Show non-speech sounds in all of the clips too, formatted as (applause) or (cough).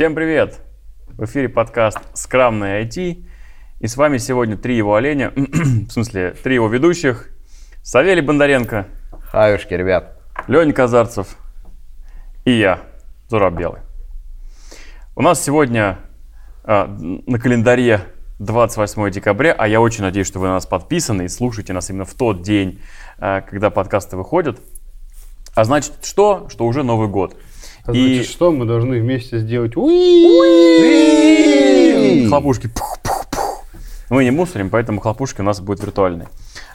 Всем привет! В эфире подкаст «Скрамный IT». И с вами сегодня три его оленя, (clears throat) в смысле, три его ведущих. Савелий Бондаренко, Хаюшки, ребят. Леня Казарцев и я, Зураб Белый. У нас сегодня а, на календаре 28 декабря, а я очень надеюсь, что вы на нас подписаны и слушаете нас именно в тот день, а, когда подкасты выходят. А значит что? Что уже Новый год. А И- значит, что мы должны вместе сделать? Уи! Хлопушки. пух-пух-пух. Мы не мусорим, поэтому хлопушки у нас будут виртуальные.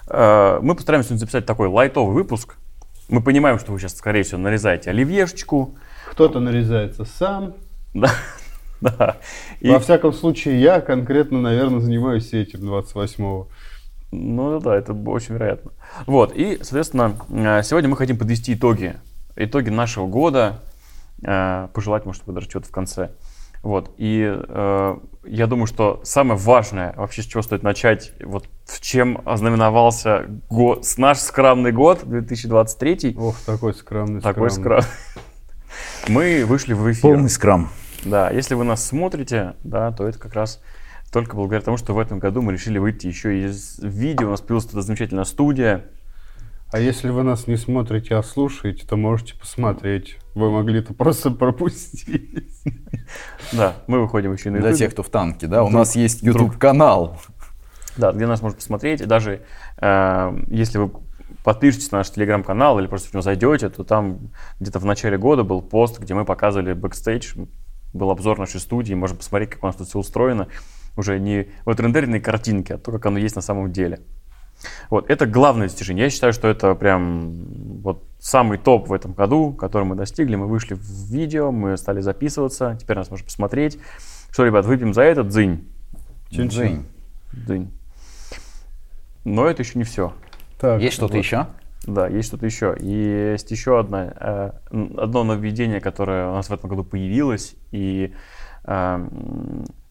Э, Мы постараемся записать такой лайтовый выпуск. Мы понимаем, что вы сейчас, скорее всего, нарезаете оливьешечку. Кто-то нарезается сам. Да. (laughs) да. И, Во всяком случае, я конкретно, наверное, занимаюсь этим 28-го. ну да, это очень вероятно. Вот. И, соответственно, э, сегодня мы хотим подвести итоги. Итоги нашего года. Э, Пожелать, может быть, даже что-то в конце. Вот. И э, я думаю, что самое важное, вообще с чего стоит начать, вот в чем ознаменовался го- с наш скромный год 2023. Ох, такой скромный, Такой скромный. Мы вышли в эфир. Полный скрам. Да, если вы нас смотрите, да, то это как раз только благодаря тому, что в этом году мы решили выйти еще и с видео. У нас появилась эта замечательная студия. А если вы нас не смотрите, а слушаете, то можете посмотреть. Вы могли это просто пропустить. Да, мы выходим еще и на Для YouTube. тех, кто в танке, да? У Друг- нас есть. YouTube-канал. Да, где нас можно посмотреть. И даже э, если вы подпишетесь на наш телеграм-канал или просто в него зайдете, то там где-то в начале года был пост, где мы показывали бэкстейдж, был обзор нашей студии, можно посмотреть, как у нас тут все устроено. Уже не в отрендеренной картинке, а то, как оно есть на самом деле. Вот, это главное достижение. Я считаю, что это прям вот самый топ в этом году, который мы достигли. Мы вышли в видео, мы стали записываться, теперь нас можно посмотреть. Что, ребят, выпьем за это дзынь. Чин-чин. Дзынь. Но это еще не все. Так, Есть что-то вот. еще? Да, есть что-то еще. И есть еще одна, э, одно нововведение, которое у нас в этом году появилось, и э,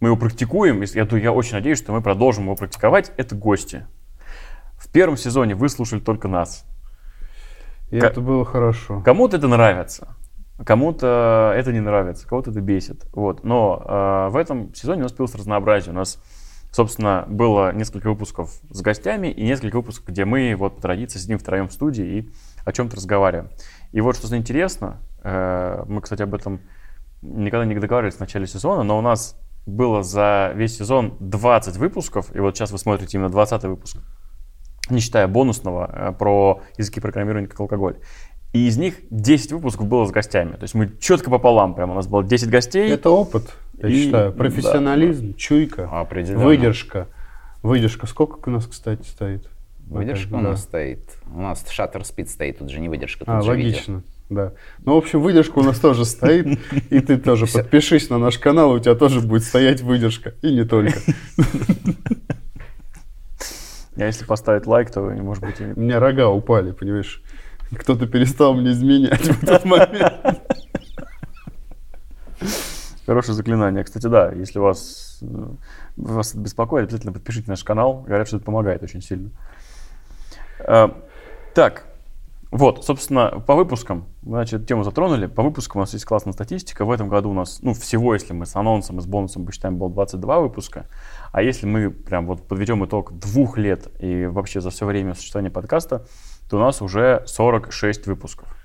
мы его практикуем. Я, я очень надеюсь, что мы продолжим его практиковать. Это гости. В первом сезоне вы слушали только нас. И Ка- это было хорошо. Кому-то это нравится, кому-то это не нравится, кого-то это бесит. Вот. Но э, в этом сезоне у нас появилось разнообразие. У нас, собственно, было несколько выпусков с гостями и несколько выпусков, где мы вот по традиции сидим втроем в студии и о чем-то разговариваем. И вот что интересно, э, мы, кстати, об этом никогда не договаривались в начале сезона, но у нас было за весь сезон 20 выпусков, и вот сейчас вы смотрите именно 20 выпуск, не считая бонусного э, про языки программирования как алкоголь. И из них 10 выпусков было с гостями. То есть мы четко пополам прям. У нас было 10 гостей. Это опыт, я И- считаю. да. Профессионализм, чуйка, Определенно. выдержка. Выдержка. Сколько у нас, кстати, стоит? Выдержка у Да. нас стоит. У нас шаттер спид стоит, тут же не выдержка, тут А, же видео. логично, да. Ну, в общем, выдержка у нас тоже стоит, и ты тоже подпишись на наш канал, у тебя тоже будет стоять выдержка, и не только. (laughs) А если поставить лайк, то, может быть, и... У меня рога упали, понимаешь? Кто-то перестал мне изменять в этот момент. Хорошее заклинание. Кстати, да, если вас, вас беспокоит, обязательно подпишите наш канал. Говорят, что это помогает очень сильно. Э, Так, вот, собственно, по выпускам, значит, тему затронули. По выпускам у нас есть классная статистика. В этом году у нас, ну, всего, если мы с анонсом и с бонусом посчитаем, было 22 выпуска. А если мы прям вот подведем итог двух лет и вообще за все время существования подкаста, то у нас уже 46 выпусков.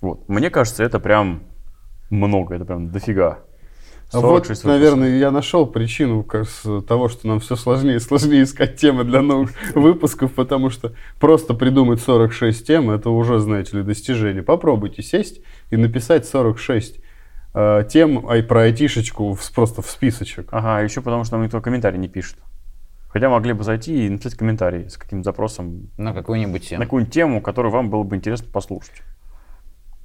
Вот. Мне кажется, это прям много, это прям дофига. А 46 вот, выпусков. наверное, я нашел причину с того, что нам все сложнее и сложнее искать темы для новых (laughs) выпусков, потому что просто придумать 46 тем, это уже, знаете ли, достижение. Попробуйте сесть и написать 46 э, тем ай, про айтишечку в- просто в списочек. Ага, еще потому что нам никто комментарий не пишет. Хотя могли бы зайти и написать комментарий с каким-то запросом На какую-нибудь на тему. какую-нибудь тему, которую вам было бы интересно послушать.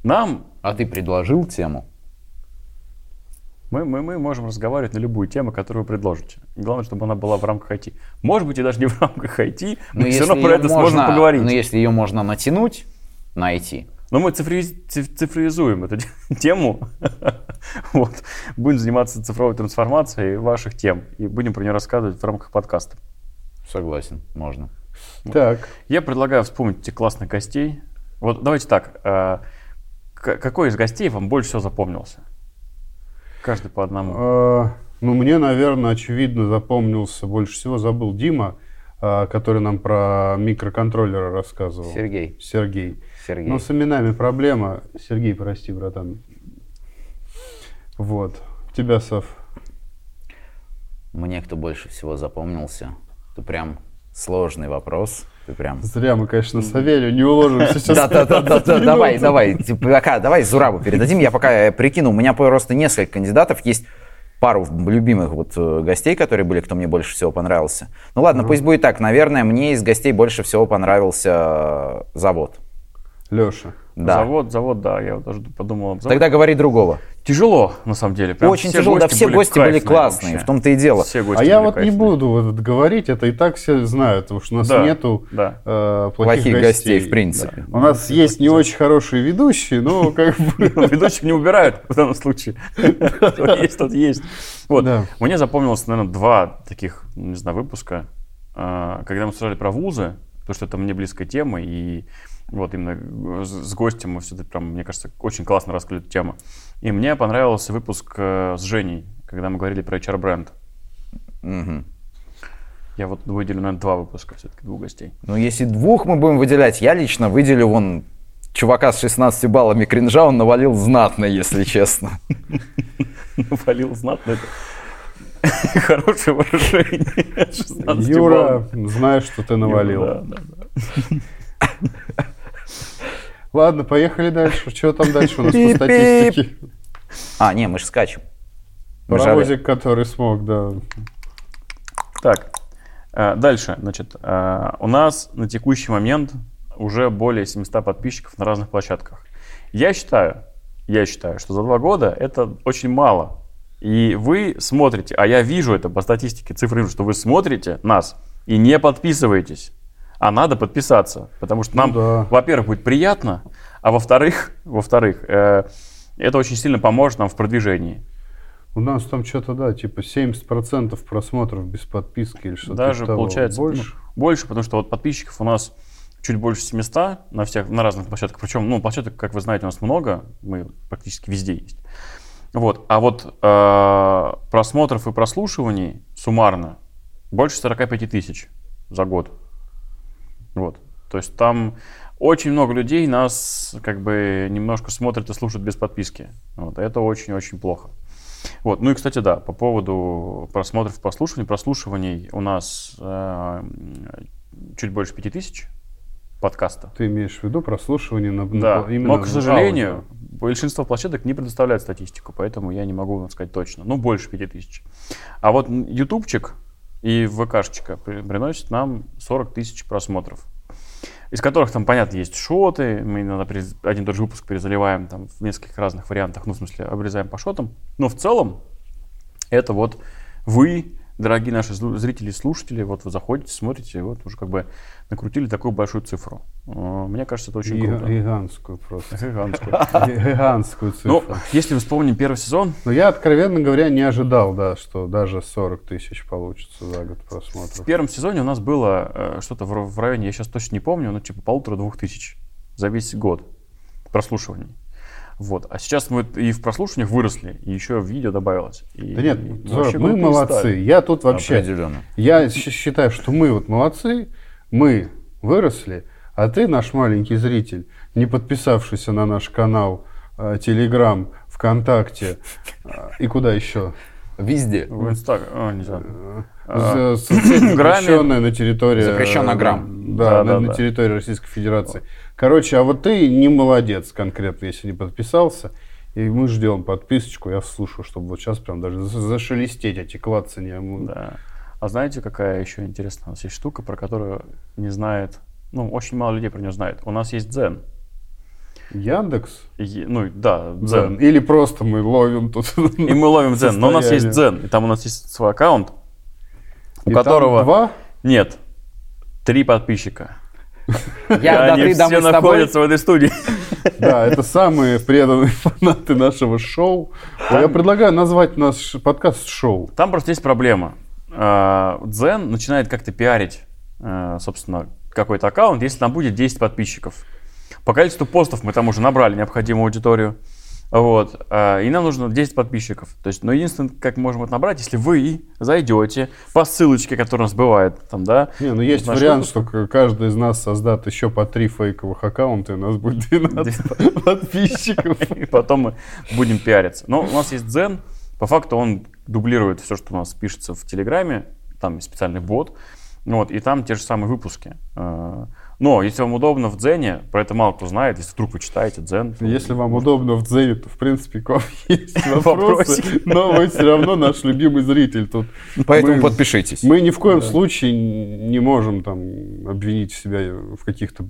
Нам, А ты предложил тему? мы, мы, мы можем разговаривать на любую тему, которую вы предложите. Главное, чтобы она была в рамках IT. Может быть, и даже не в рамках IT, но все равно про это сможем можно- поговорить. Но если ее можно натянуть на IT, Но мы цифри- циф- цифровизуем эту (laughs) тему. вот. Будем заниматься цифровой трансформацией ваших тем. И будем про нее рассказывать в рамках подкаста. согласен, можно. Так, Я предлагаю вспомнить этих классных гостей. Вот давайте так. э, какой из гостей вам больше всего запомнился? Каждый по одному. А, Ну, мне, наверное, очевидно запомнился, больше всего забыл Дима, а, который нам про микроконтроллеры рассказывал. Сергей. Сергей. Сергей. Ну, с именами проблема. Сергей, прости, братан. Вот. Тебя, Сав. Мне кто больше всего запомнился? Это прям сложный вопрос. Ты прям... Зря мы, конечно, Савелью не уложимся (laughs) сейчас. Да, да, да, да, 15 да, минут. давай, давай, Типа, пока, давай Зурабу передадим. Я пока э, прикину, у меня просто несколько кандидатов есть пару любимых вот э, гостей, которые были, кто мне больше всего понравился. Ну ладно, пусть будет так. Наверное, мне из гостей больше всего понравился э, завод. Леша. Да. Завод, завод, да, я вот даже подумал. об заводе. Тогда говори другого. Тяжело, на самом деле. Прям Очень тяжело, да, все гости были классные, вообще. в том-то и дело. Все гости А я были вот не кайфные. буду вот это говорить, это и так все знают, потому что у нас Да, нету да. э, плохих, Плохих гостей, в принципе. У нас есть не очень хорошие ведущие, но (laughs) как бы... Ведущих не убирают в данном случае. (laughs) Есть, тот есть. Вот. Да. Мне запомнилось, наверное, два таких, не знаю, выпуска, а, когда мы обсуждали про вузы, потому что это мне близкая тема, и вот именно с гостем мы все-таки прям, мне кажется, очень классно раскрыли эту тему. И мне понравился выпуск э, с Женей, когда мы говорили про HR-бренд. Мгм. Я вот выделю, наверное, два выпуска все-таки, двух гостей. Ну, если двух мы будем выделять, я лично выделю вон чувака с 16 баллами кринжа, он навалил знатно, если честно. (laughs) Навалил знатно это. (laughs) Хорошее выражение. (laughs) 16 Юра, знаешь, что ты навалил. Да, да, да. Ладно, поехали дальше. Что там (laughs) дальше у нас по статистике? А, не, мы же скачем. Паровозик, который смог, да. Так, э, дальше. Значит, э, у нас на текущий момент уже более 700 подписчиков на разных площадках. Я считаю, я считаю, что за два года это очень мало. И вы смотрите, а я вижу это по статистике, цифры, что вы смотрите нас и не подписываетесь. А надо подписаться, потому что нам, Ну да. во-первых, будет приятно, а во-вторых, (laughs) во-вторых, э, это очень сильно поможет нам в продвижении. У нас там что-то, да, типа 70% просмотров без подписки или что-то Даже того. получается больше. ну, больше, потому что вот подписчиков у нас чуть больше 700 на всех, на разных площадках. Причем, ну, площадок, как вы знаете, у нас много, мы практически везде есть. Вот, а вот э, просмотров и прослушиваний суммарно больше 45 тысяч за год. Вот, то есть там очень много людей нас как бы немножко смотрят и слушают без подписки. Вот, это очень-очень плохо. Вот. Ну и, кстати, да, по поводу просмотров и прослушиваний. Прослушиваний у нас э, чуть больше 5000 подкаста. Ты имеешь в виду прослушивание на, на- Да, именно но, к на сожалению, аудио? большинство площадок не предоставляет статистику, поэтому я не могу вам сказать точно. Ну, больше 5000. А вот ютубчик и ВКшечка при- приносит нам 40 тысяч просмотров. Из которых там, понятно, есть шоты, мы иногда один и тот же выпуск перезаливаем там в нескольких разных вариантах, ну, в смысле, обрезаем по шотам. Но в целом это вот вы, дорогие наши зрители и слушатели, вот вы заходите, смотрите, вот уже как бы накрутили такую большую цифру. Э, Мне кажется, это очень Ги- круто. Гигантскую просто. Гигантскую. (laughs) Ги- Гигантскую Ну, цифру. если мы вспомним первый сезон, Но я, откровенно говоря, не ожидал, да, что даже 40 тысяч получится за год в просмотров. первом сезоне у нас было э, что-то в, в районе, я сейчас точно не помню, но типа полутора-двух тысяч за весь год прослушиваний. Вот. А сейчас мы и в прослушиваниях выросли, и еще видео добавилось. И- Да нет, и вообще мы молодцы. стали. Я тут вообще... Определенно. Я считаю, что мы вот молодцы, мы выросли, а ты, наш маленький зритель, не подписавшийся на наш канал, э, Телеграм, ВКонтакте э, и куда еще? Везде. В Инстаграм, не знаю. З- Соцсеть, Грамме. запрещенная на территории... Запрещена э, Грамм. Да, Да, на, да, на территории Российской Федерации. Короче, а вот ты не молодец конкретно, если не подписался. И мы ждем подписочку, я слушаю, чтобы вот сейчас прям даже за- зашелестеть эти клацания. Мы- Да. А знаете, какая еще интересная у нас есть штука, про которую не знает, ну, очень мало людей про нее знает. У нас есть Дзен. Яндекс? И- ну, да, Дзен. Дзен. Или просто мы ловим тут. И мы ловим Дзен. Но у нас есть. Дзен, и там у нас есть свой аккаунт, у И там которого... два? Нет, три подписчика. (laughs) Я, да, Они ты, да, все мы с тобой. находятся в этой студии. (laughs) Да, это самые преданные фанаты нашего шоу. Я предлагаю назвать наш подкаст шоу. Там просто есть проблема. А, Дзен начинает как-то пиарить, э, собственно, какой-то аккаунт, если там будет 10 подписчиков. По количеству постов мы там уже набрали необходимую аудиторию. Вот. а, И нам нужно 10 подписчиков. То есть, но единственное, как мы можем это набрать, если вы зайдете по ссылочке, которая у нас бывает, там, да. Не, ну есть вариант, выпуск. что каждый из нас создаст еще по три фейковых аккаунта, и у нас будет (laughs) 12 подписчиков. (laughs) И потом мы будем пиариться. Но у нас есть Дзен. По факту он дублирует все, что у нас пишется в Телеграме. Там специальный бот. Вот, и там те же самые выпуски. Но если вам удобно в Дзене, про это мало кто знает, если вдруг вы читаете Дзен. то Если вам удобно в Дзене, то, в принципе, к вам (laughs) есть (laughs) вопросы. Но вы все равно наш любимый зритель тут. Поэтому Мы- подпишитесь. Мы ни в коем случае не можем там обвинить себя в каких-то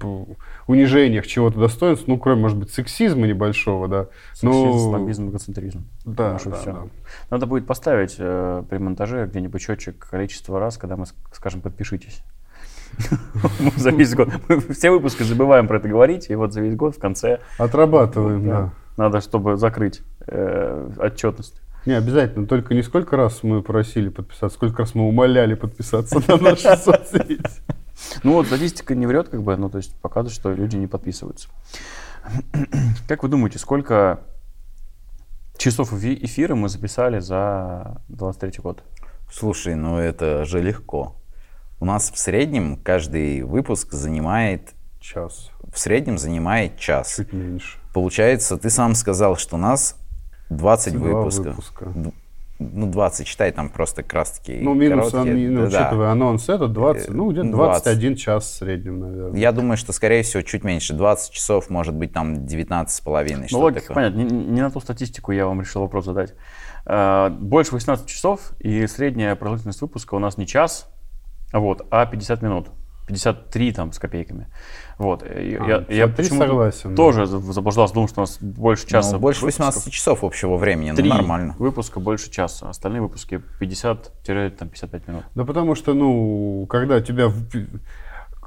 унижениях чего-то достоинств, ну, кроме, может быть, сексизма небольшого, да. Сексизм, Ну, снобизм, эгоцентризм. да, Наше да, всё. да. Надо будет поставить э, при монтаже где-нибудь счетчик количества раз, когда мы скажем «подпишитесь». Мы за весь год. Мы все выпуски забываем про это говорить, и вот за весь год в конце Отрабатываем, да. надо, чтобы закрыть э, отчетность. Не, обязательно. Только не сколько раз мы просили подписаться, сколько раз мы умоляли подписаться на наши (laughs) соцсети. Ну вот статистика не врет, как бы, ну то есть показывает, что люди не подписываются. (clears throat) Как вы думаете, сколько часов эфи- эфира мы записали за 23 год? Слушай, ну это же легко. У нас в среднем каждый выпуск занимает, Час, в среднем занимает час. чуть меньше. Получается, ты сам сказал, что у нас 20 Два выпусков. выпуска. Ну, 20, считай, там просто таки Ну, минус, короткие. ан- ну, Да. учитывая анонс, это 20, Э, ну, где-то 20. 21 час в среднем, наверное. Я думаю, что, скорее всего, чуть меньше. 20 часов, может быть, там 19 с половиной. Ну, логика такое. понятно. Не, не на ту статистику я вам решил вопрос задать. А, Больше 18 часов, и средняя продолжительность выпуска у нас не час, вот, а 50 минут. 53 там с копейками. Вот. И А, я, я 53 почему-то согласен, да. тоже за- заблуждался, думал, что у нас больше часа. Ну, больше выпусков. 18 часов общего времени, Три ну нормально. выпуска больше часа. Остальные выпуски 50-55 минут. Да потому что, ну, когда тебя...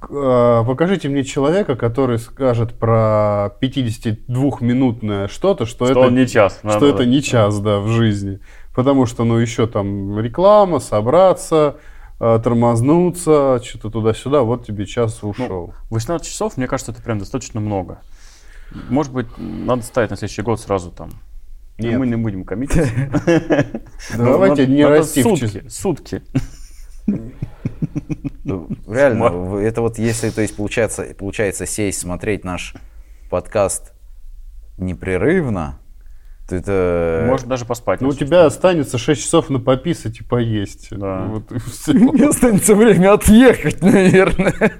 э, Покажите мне человека, который скажет про 52-минутное что-то, что, Что это, не час. что Да-да-да. это не час, да, в жизни. Потому что, ну, еще там реклама, собраться, э, тормознуться, что-то туда-сюда, вот тебе час Ну, ушел. 18 часов, мне кажется, это прям достаточно много. Может быть, надо ставить на следующий год сразу там. Нет. Мы не будем коммититься. (laughs) Давайте не расти в сутки, сутки. Ну, Реально, это вот если, то есть, получается, получается сесть, смотреть наш подкаст непрерывно, это... Может даже поспать. Ну, у тебя останется 6 часов на пописать и поесть. Да. Вот и. (laughs) Мне останется время отъехать, наверное.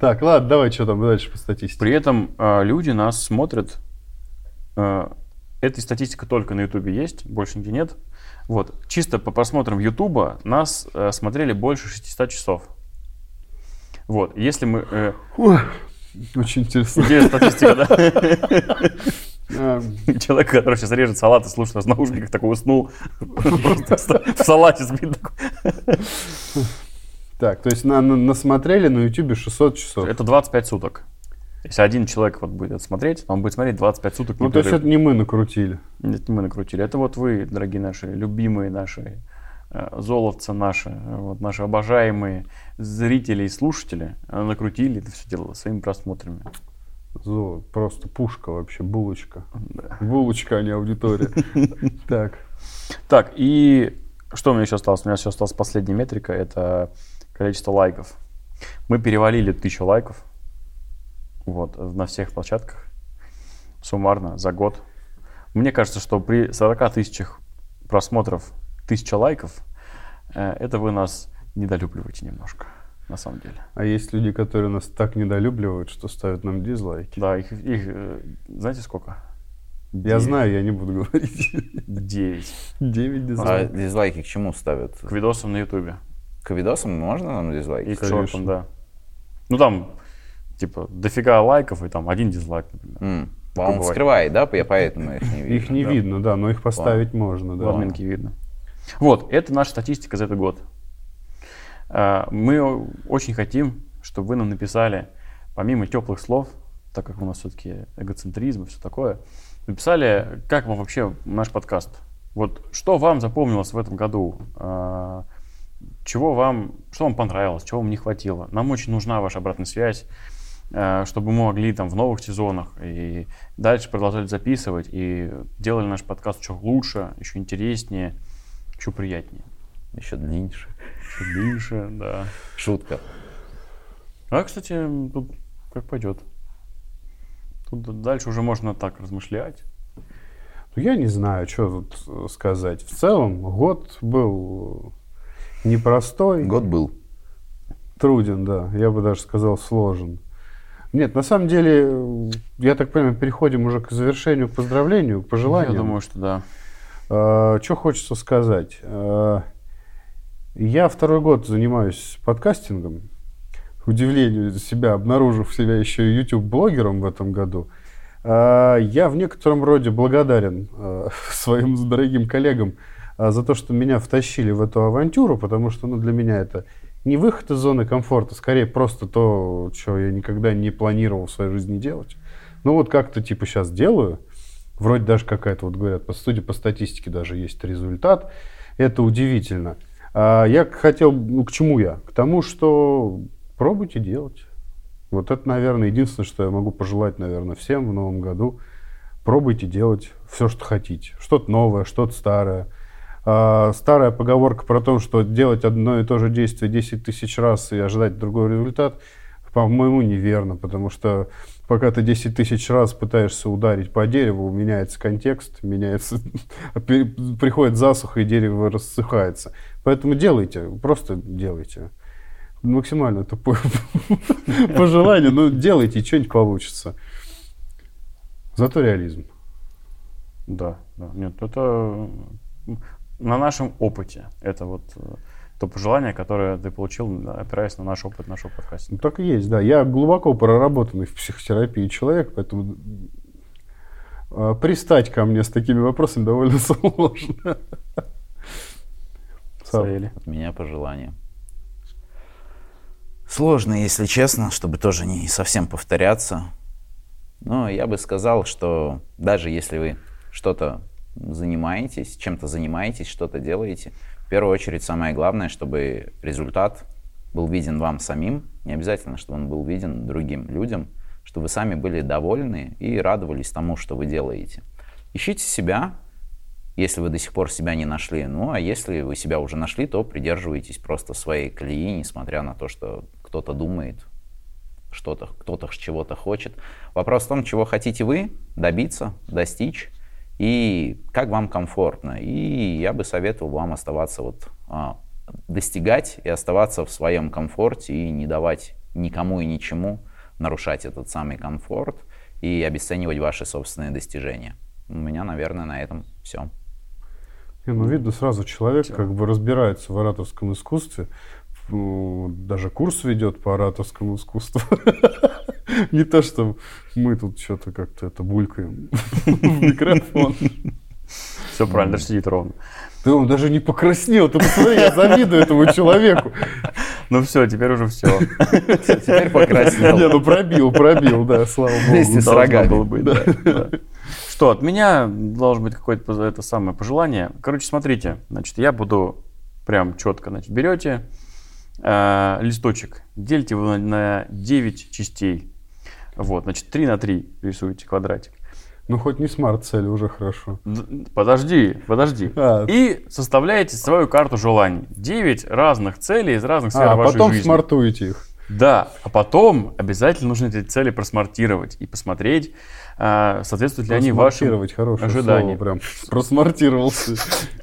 Так, ладно, давай, что там дальше по статистике. При этом э, люди нас смотрят. э, эта статистика только на Ютубе есть, больше нигде нет. Вот. Чисто по просмотрам Ютуба нас э, смотрели больше 600 часов. Вот. Если мы... э, Ой, очень интересно. интересная статистика, да? (laughs) А, (laughs) Человек, который сейчас режет салат и слушает нас в наушниках, такой уснул. (laughs) Просто в салате сбит. Так, то есть на- на- насмотрели на Ютубе 600 часов. Это 25 суток. Если один человек вот будет это смотреть, он будет смотреть 25 суток Ну, то есть это не мы накрутили. Нет, не мы накрутили. Это вот вы, дорогие наши, любимые наши, э, золотцы наши, э, вот наши обожаемые зрители и слушатели э, накрутили это все дело своими просмотрами. Золото, просто пушка вообще, булочка. Да. Булочка, а не аудитория. (laughs) Так. Так, и что у меня еще осталось? У меня еще осталась последняя метрика, это количество лайков. Мы перевалили тысячу лайков вот, на всех площадках суммарно за год. Мне кажется, что при 40 тысячах просмотров, тысяча лайков, э, это вы нас недолюбливаете немножко, на самом деле. А есть люди, которые нас так недолюбливают, что ставят нам дизлайки. Да, их, их, э, знаете сколько? Я Девять. знаю, я не буду говорить. Девять. 9 А дизлайков. дизлайки к чему ставят? К видосам на ютубе. К видосам можно нам дизлайки? И к шортам, да. Ну там, типа, дофига лайков и там один дизлайк, например. Такое Он бывает. скрывает, да? Я поэтому их не вижу. Их не да. видно, да, но их поставить можно, В да. админке видно. Вот, это наша статистика за этот год. А, Мы очень хотим, чтобы вы нам написали, помимо теплых слов, так как у нас все-таки эгоцентризм и все такое, написали, как вам вообще наш подкаст. Вот что вам запомнилось в этом году? А, Чего вам, что вам понравилось, чего вам не хватило? Нам очень нужна ваша обратная связь. э, чтобы мы могли там в новых сезонах и дальше продолжали записывать и делали наш подкаст еще лучше, еще интереснее, еще приятнее. Еще длиннее. Еще длиннее, да. Шутка. А, кстати, тут как пойдет. Тут дальше уже можно так размышлять. Ну, я не знаю, что тут э, сказать. В целом, год был непростой. Год был. Труден, да. Я бы даже сказал, сложен. Нет, на самом деле, э, я так понимаю, переходим уже к завершению, к поздравлению, к пожеланию. Я думаю, что да. Что хочется сказать? Я второй год занимаюсь подкастингом. К удивлению себя, обнаружив себя еще и YouTube-блогером в этом году. А, я в некотором роде благодарен а, (laughs) своим дорогим коллегам а, за то, что меня втащили в эту авантюру, потому что ну, для меня это не выход из зоны комфорта, скорее просто то, что я никогда не планировал в своей жизни делать. Ну вот как-то типа сейчас делаю, вроде даже какая-то, вот говорят, по студии, по статистике даже есть результат. Это удивительно. А я хотел, ну к чему я? К тому, что пробуйте делать. Вот это, наверное, единственное, что я могу пожелать, наверное, всем в новом году. Пробуйте делать все, что хотите. Что-то новое, что-то старое. А, старая поговорка про то, что делать одно и то же действие 10 тысяч раз и ожидать другой результат, по-моему, неверно, потому что пока ты 10 тысяч раз пытаешься ударить по дереву, меняется контекст, меняется, (laughs) приходит засуха, и дерево рассыхается. Поэтому делайте, просто делайте максимально тупое (laughs) пожелание, но делайте, что-нибудь получится. Зато реализм. Да, да. Нет, это на нашем опыте. Это вот э, то пожелание, которое ты получил, опираясь на наш опыт нашего подкаста. Ну, так и есть, да. Я глубоко проработанный в психотерапии человек, поэтому э, пристать ко мне с такими вопросами довольно (laughs) сложно. От меня пожелание. Сложно, если честно, чтобы тоже не совсем повторяться. Но я бы сказал, что даже если вы что-то занимаетесь, чем-то занимаетесь, что-то делаете, в первую очередь самое главное, чтобы результат был виден вам самим, не обязательно, чтобы он был виден другим людям, чтобы вы сами были довольны и радовались тому, что вы делаете. Ищите себя, если вы до сих пор себя не нашли. Ну, а если вы себя уже нашли, то придерживайтесь просто своей колеи, несмотря на то, что кто-то думает, что-то, кто-то чего-то хочет. Вопрос в том, чего хотите вы добиться, достичь, и как вам комфортно. И я бы советовал вам оставаться вот, а, достигать и оставаться в своем комфорте и не давать никому и ничему нарушать этот самый комфорт и обесценивать ваши собственные достижения. У меня, наверное, на этом все. Не, ну, видно сразу человек как бы разбирается в ораторском искусстве, даже курс ведет по ораторскому искусству. (laughs) Не то, что мы тут что-то как-то это булькаем (laughs) в микрофон. Все правильно, даже сидит ровно. Ты он даже не покраснел, ты посмотри, я завидую этому человеку. Ну все, теперь уже все. Теперь покраснел. Не, ну пробил, пробил, да, слава богу. Вместе с рогами. Было быть, да, да. Что, от меня должно быть какое-то это самое пожелание. Короче, смотрите, значит, я буду прям четко, значит, берете э, листочек, делите его на, на 9 частей. Вот, значит, 3 на 3 рисуете квадратик. Ну, хоть не смарт-цель, уже хорошо. Подожди, подожди. А. И составляете свою карту желаний. 9 разных целей из разных сфер а, вашей потом жизни. смартуете их. Да, а потом обязательно нужно эти цели просмартировать и посмотреть, а, соответствуют ли они вашим ожиданиям. Слово, прям просмартировался.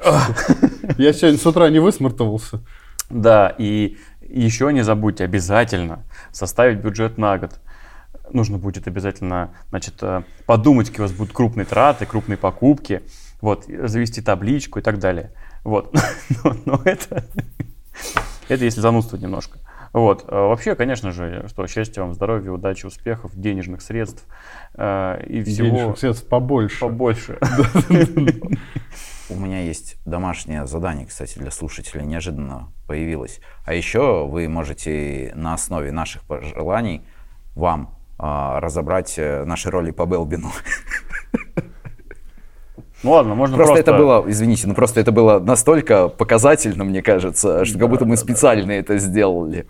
(laughs) Я сегодня с утра не высмартовался. Да, и еще не забудьте обязательно составить бюджет на год. Нужно будет обязательно значит, э, подумать, какие у вас будут крупные траты, крупные покупки, вот, завести табличку и так далее. Вот. (laughs) Но, но это, (laughs) это если занудствовать немножко. Вот. А вообще, конечно же, что счастья вам, здоровья, удачи, успехов, денежных средств э, и всего. Денежных средств побольше. Побольше. (laughs) У меня есть домашнее задание, кстати, для слушателей, неожиданно появилось. А еще вы можете на основе наших пожеланий вам а, разобрать э, наши роли по Белбину. (laughs) Ну ладно, можно просто... Просто это было, извините, ну просто это было настолько показательно, мне кажется, что как будто мы специально это сделали.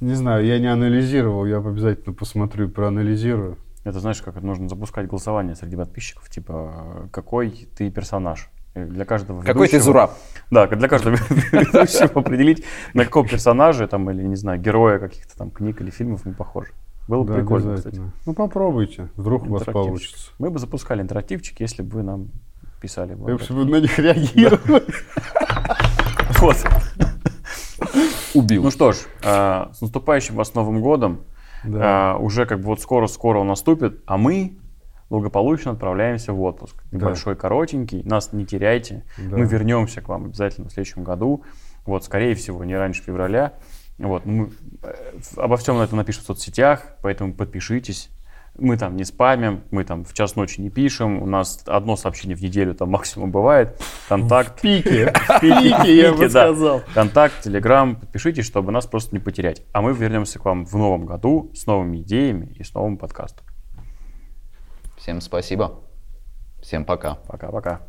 Не знаю, я не анализировал, я обязательно посмотрю и проанализирую. Это знаешь, как это нужно запускать голосование среди подписчиков, типа, какой ты персонаж. И Для каждого Какой ты зураб? Да, для каждого (laughs) ведущего определить, на какого персонажа там, или, не знаю, героя каких-то там книг или фильмов мы похожи. Было бы Да, прикольно, кстати. Ну, попробуйте, вдруг у вас получится. Мы бы запускали интерактивчик, если бы вы нам писали. бы Если вы на них реагировали. Вот. Убил. Ну что ж, э, с наступающим вас Новым годом. Да. Э, Уже как бы вот скоро-скоро он наступит, а мы благополучно отправляемся в отпуск. Небольшой, коротенький, нас не теряйте. Да. Мы вернемся к вам обязательно в следующем году. Вот, скорее всего, не раньше февраля. Вот, мы э, обо всем это напишем в соцсетях, поэтому подпишитесь. Мы там не спамим, мы там в час ночи не пишем. У нас одно сообщение в неделю там максимум бывает. Контакт. (laughs) Пике. В Пике, я бы да. сказал. Контакт, Телеграм, подпишитесь, чтобы нас просто не потерять. А мы вернемся к вам в новом году с новыми идеями и с новым подкастом. Всем спасибо. Всем пока. Пока-пока.